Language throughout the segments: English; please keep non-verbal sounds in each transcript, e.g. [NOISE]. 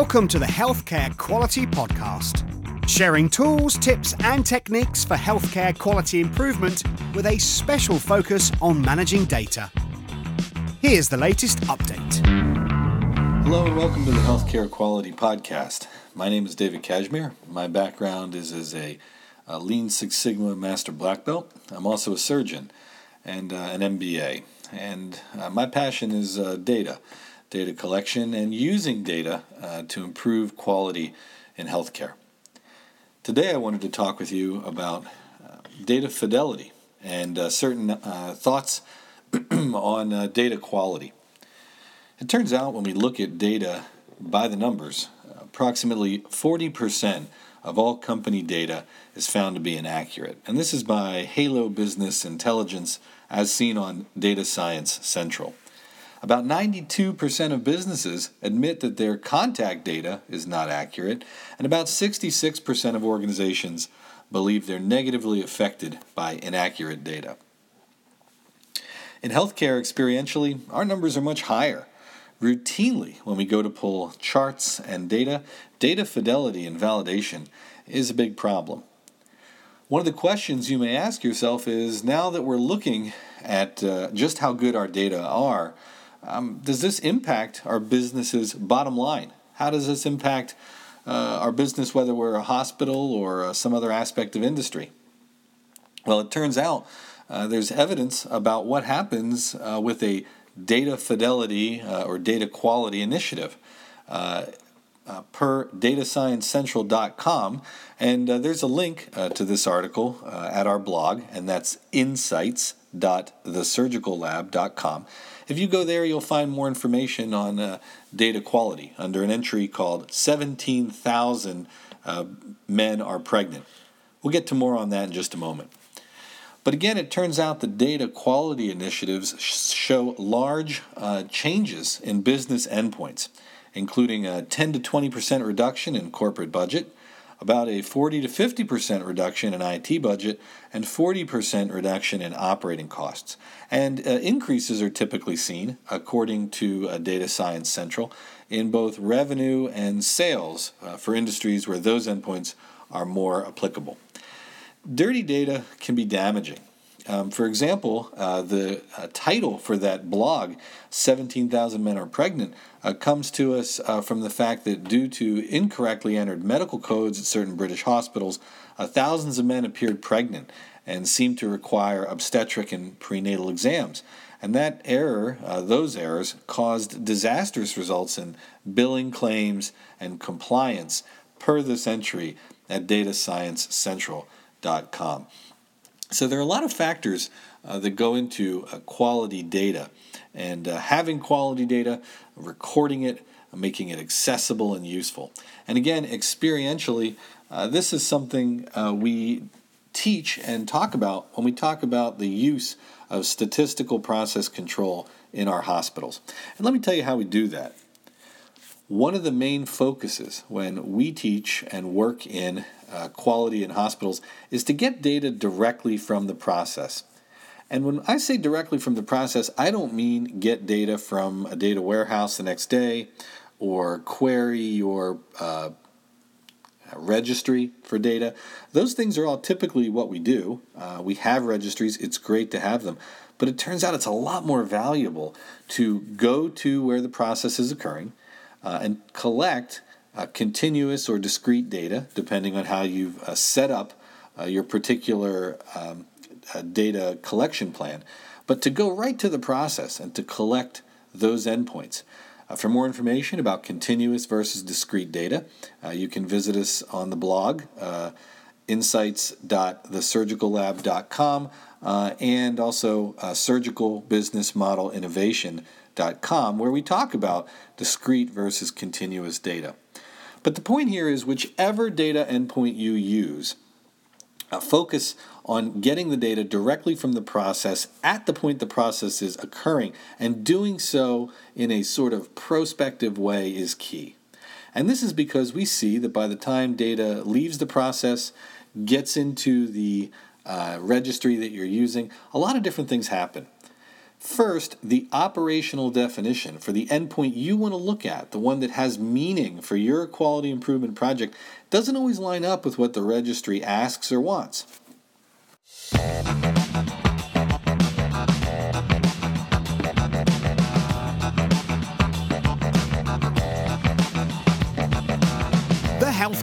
Welcome to the Healthcare Quality Podcast, sharing tools, tips, and techniques for healthcare quality improvement with a special focus on managing data. Here's the latest update. Hello, and welcome to the Healthcare Quality Podcast. My name is David Kashmer. My background is as a, a Lean Six Sigma Master Black Belt. I'm also a surgeon and uh, an MBA. And uh, my passion is uh, data data collection, and using data uh, to improve quality in healthcare. Today, I wanted to talk with you about uh, data fidelity and uh, certain uh, thoughts [CLEARS THROAT] on uh, data quality. It turns out when we look at data by the numbers, approximately 40% of all company data is found to be inaccurate. And this is by Halo Business Intelligence as seen on Data Science Central. About 92% of businesses admit that their contact data is not accurate, and about 66% of organizations believe they're negatively affected by inaccurate data. In healthcare, experientially, our numbers are much higher. Routinely, when we go to pull charts and data, data fidelity and validation is a big problem. One of the questions you may ask yourself is now that we're looking at uh, just how good our data are, um, does this impact our business's bottom line? How does this impact uh, our business, whether we're a hospital or uh, some other aspect of industry? Well, it turns out uh, there's evidence about what happens uh, with a data fidelity uh, or data quality initiative. Uh, uh, per datasciencecentral.com. And uh, there's a link uh, to this article at our blog, and that's insights.thesurgicallab.com. If you go there, you'll find more information on uh, data quality under an entry called 17,000 uh, Men Are Pregnant. We'll get to more on that in just a moment. But again, it turns out the data quality initiatives show large uh, changes in business endpoints, including a 10 to 20% reduction in corporate budget, about a 40 to 50% reduction in IT budget and 40% reduction in operating costs. And uh, increases are typically seen, according to uh, Data Science Central, in both revenue and sales uh, for industries where those endpoints are more applicable. Dirty data can be damaging. Um, for example, uh, the uh, title for that blog, 17,000 Men Are Pregnant, uh, comes to us uh, from the fact that due to incorrectly entered medical codes at certain British hospitals, uh, thousands of men appeared pregnant and seemed to require obstetric and prenatal exams. And that error, uh, those errors, caused disastrous results in billing claims and compliance per this entry at datasciencecentral.com. So there are a lot of factors uh, that go into uh, quality data, and uh, having quality data, recording it, making it accessible and useful. And again, experientially, uh, this is something uh, we teach and talk about when we talk about the use of statistical process control in our hospitals. And let me tell you how we do that. One of the main focuses when we teach and work in uh, quality in hospitals is to get data directly from the process. And when I say directly from the process, I don't mean get data from a data warehouse the next day or query your uh, registry for data. Those things are all typically what we do. Uh, we have registries, it's great to have them. But it turns out it's a lot more valuable to go to where the process is occurring uh, and collect uh, continuous or discrete data, depending on how you've uh, set up uh, your particular um, uh, data collection plan, but to go right to the process and to collect those endpoints. Uh, for more information about continuous versus discrete data, you can visit us on the blog, insights.thesurgicallab.com, and also Surgical Business Model Innovation.com, where we talk about discrete versus continuous data. But the point here is whichever data endpoint you use, uh, focus on getting the data directly from the process at the point the process is occurring, and doing so in a sort of prospective way is key. And this is because we see that by the time data leaves the process, gets into the uh, registry that you're using, a lot of different things happen. First, the operational definition for the endpoint you want to look at, the one that has meaning for your quality improvement project, doesn't always line up with what the registry asks or wants.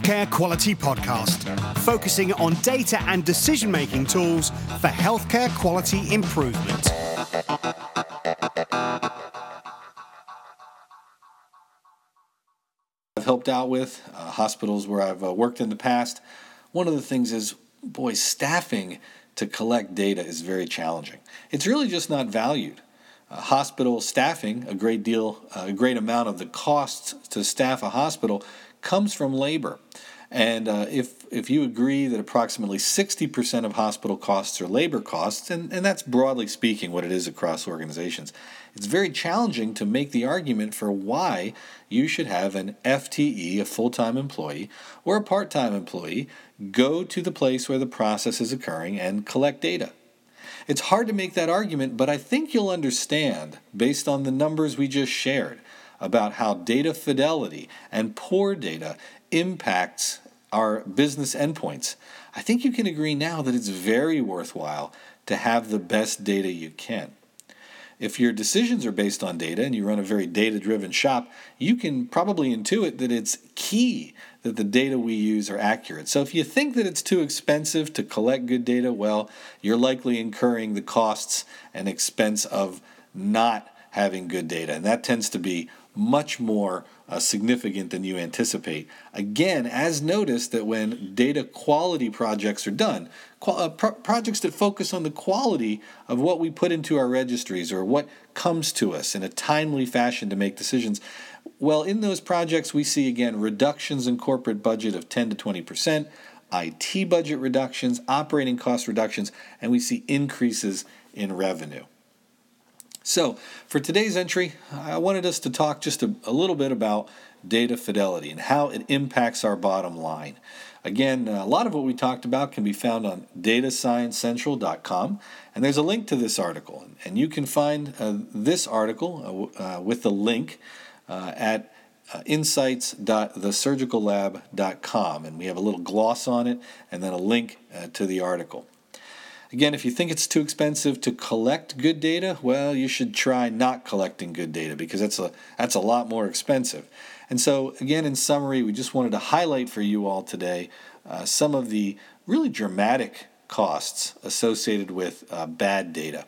Healthcare Quality Podcast, focusing on data and decision making tools for healthcare quality improvement. I've helped out with uh, hospitals where I've uh, worked in the past. One of the things is, boy, staffing to collect data is very challenging. It's really just not valued. Uh, hospital staffing, a great deal, uh, a great amount of the costs to staff a hospital comes from labor. And uh, if, if you agree that approximately 60% of hospital costs are labor costs, and, and that's broadly speaking what it is across organizations, it's very challenging to make the argument for why you should have an FTE, a full time employee, or a part time employee go to the place where the process is occurring and collect data. It's hard to make that argument, but I think you'll understand, based on the numbers we just shared, about how data fidelity and poor data impacts our business endpoints. I think you can agree now that it's very worthwhile to have the best data you can. If your decisions are based on data and you run a very data driven shop, you can probably intuit that it's key that the data we use are accurate. So if you think that it's too expensive to collect good data, well, you're likely incurring the costs and expense of not having good data. And that tends to be much more uh, significant than you anticipate. Again, as noticed that when data quality projects are done, qual- uh, pro- projects that focus on the quality of what we put into our registries or what comes to us in a timely fashion to make decisions, well, in those projects, we see again reductions in corporate budget of 10 to 20 percent. IT budget reductions, operating cost reductions, and we see increases in revenue. So, for today's entry, I wanted us to talk just a, a, little bit about data fidelity and how it impacts our bottom line. Again, a lot of what we talked about can be found on datasciencecentral.com, and there's a link to this article. And you can find uh, this article uh, uh, with the link uh, at uh, insights.thesurgicallab.com, and we have a little gloss on it and then a link uh, to the article. Again, if you think it's too expensive to collect good data, well, you should try not collecting good data because that's a that's a lot more expensive. And so, again, in summary, we just wanted to highlight for you all today uh, some of the really dramatic costs associated with uh, bad data.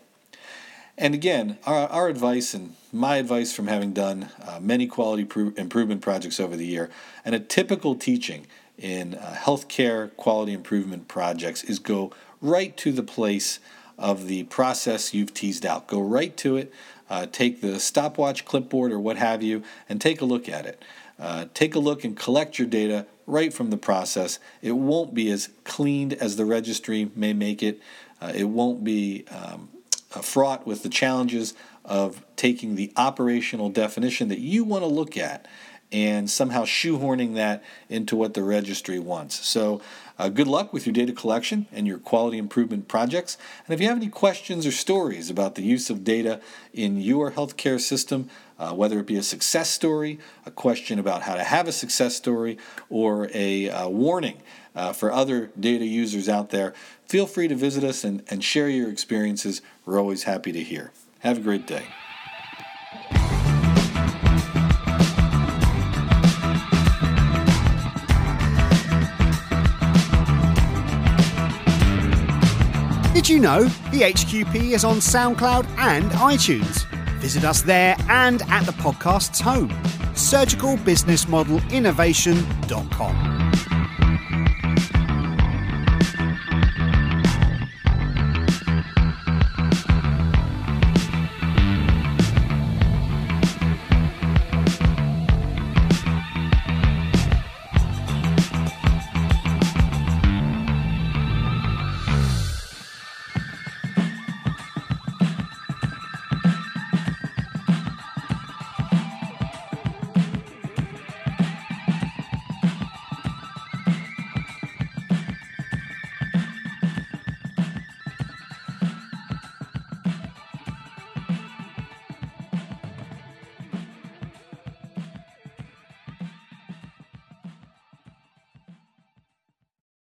And again, our, our advice and my advice from having done uh, many quality pro- improvement projects over the year, and a typical teaching in uh, healthcare quality improvement projects is go right to the place of the process you've teased out. Go right to it, uh, take the stopwatch clipboard or what have you, and take a look at it. Uh, take a look and collect your data right from the process. It won't be as cleaned as the registry may make it. Uh, it won't be um, uh, fraught with the challenges of taking the operational definition that you want to look at and somehow shoehorning that into what the registry wants. So, uh, good luck with your data collection and your quality improvement projects. And if you have any questions or stories about the use of data in your healthcare system, uh, whether it be a success story, a question about how to have a success story, or a uh, warning uh, for other data users out there, feel free to visit us and, and share your experiences. We're always happy to hear. Have a great day. Did you know the HQP is on SoundCloud and iTunes? Visit us there and at the podcast's home, surgicalbusinessmodelinnovation.com.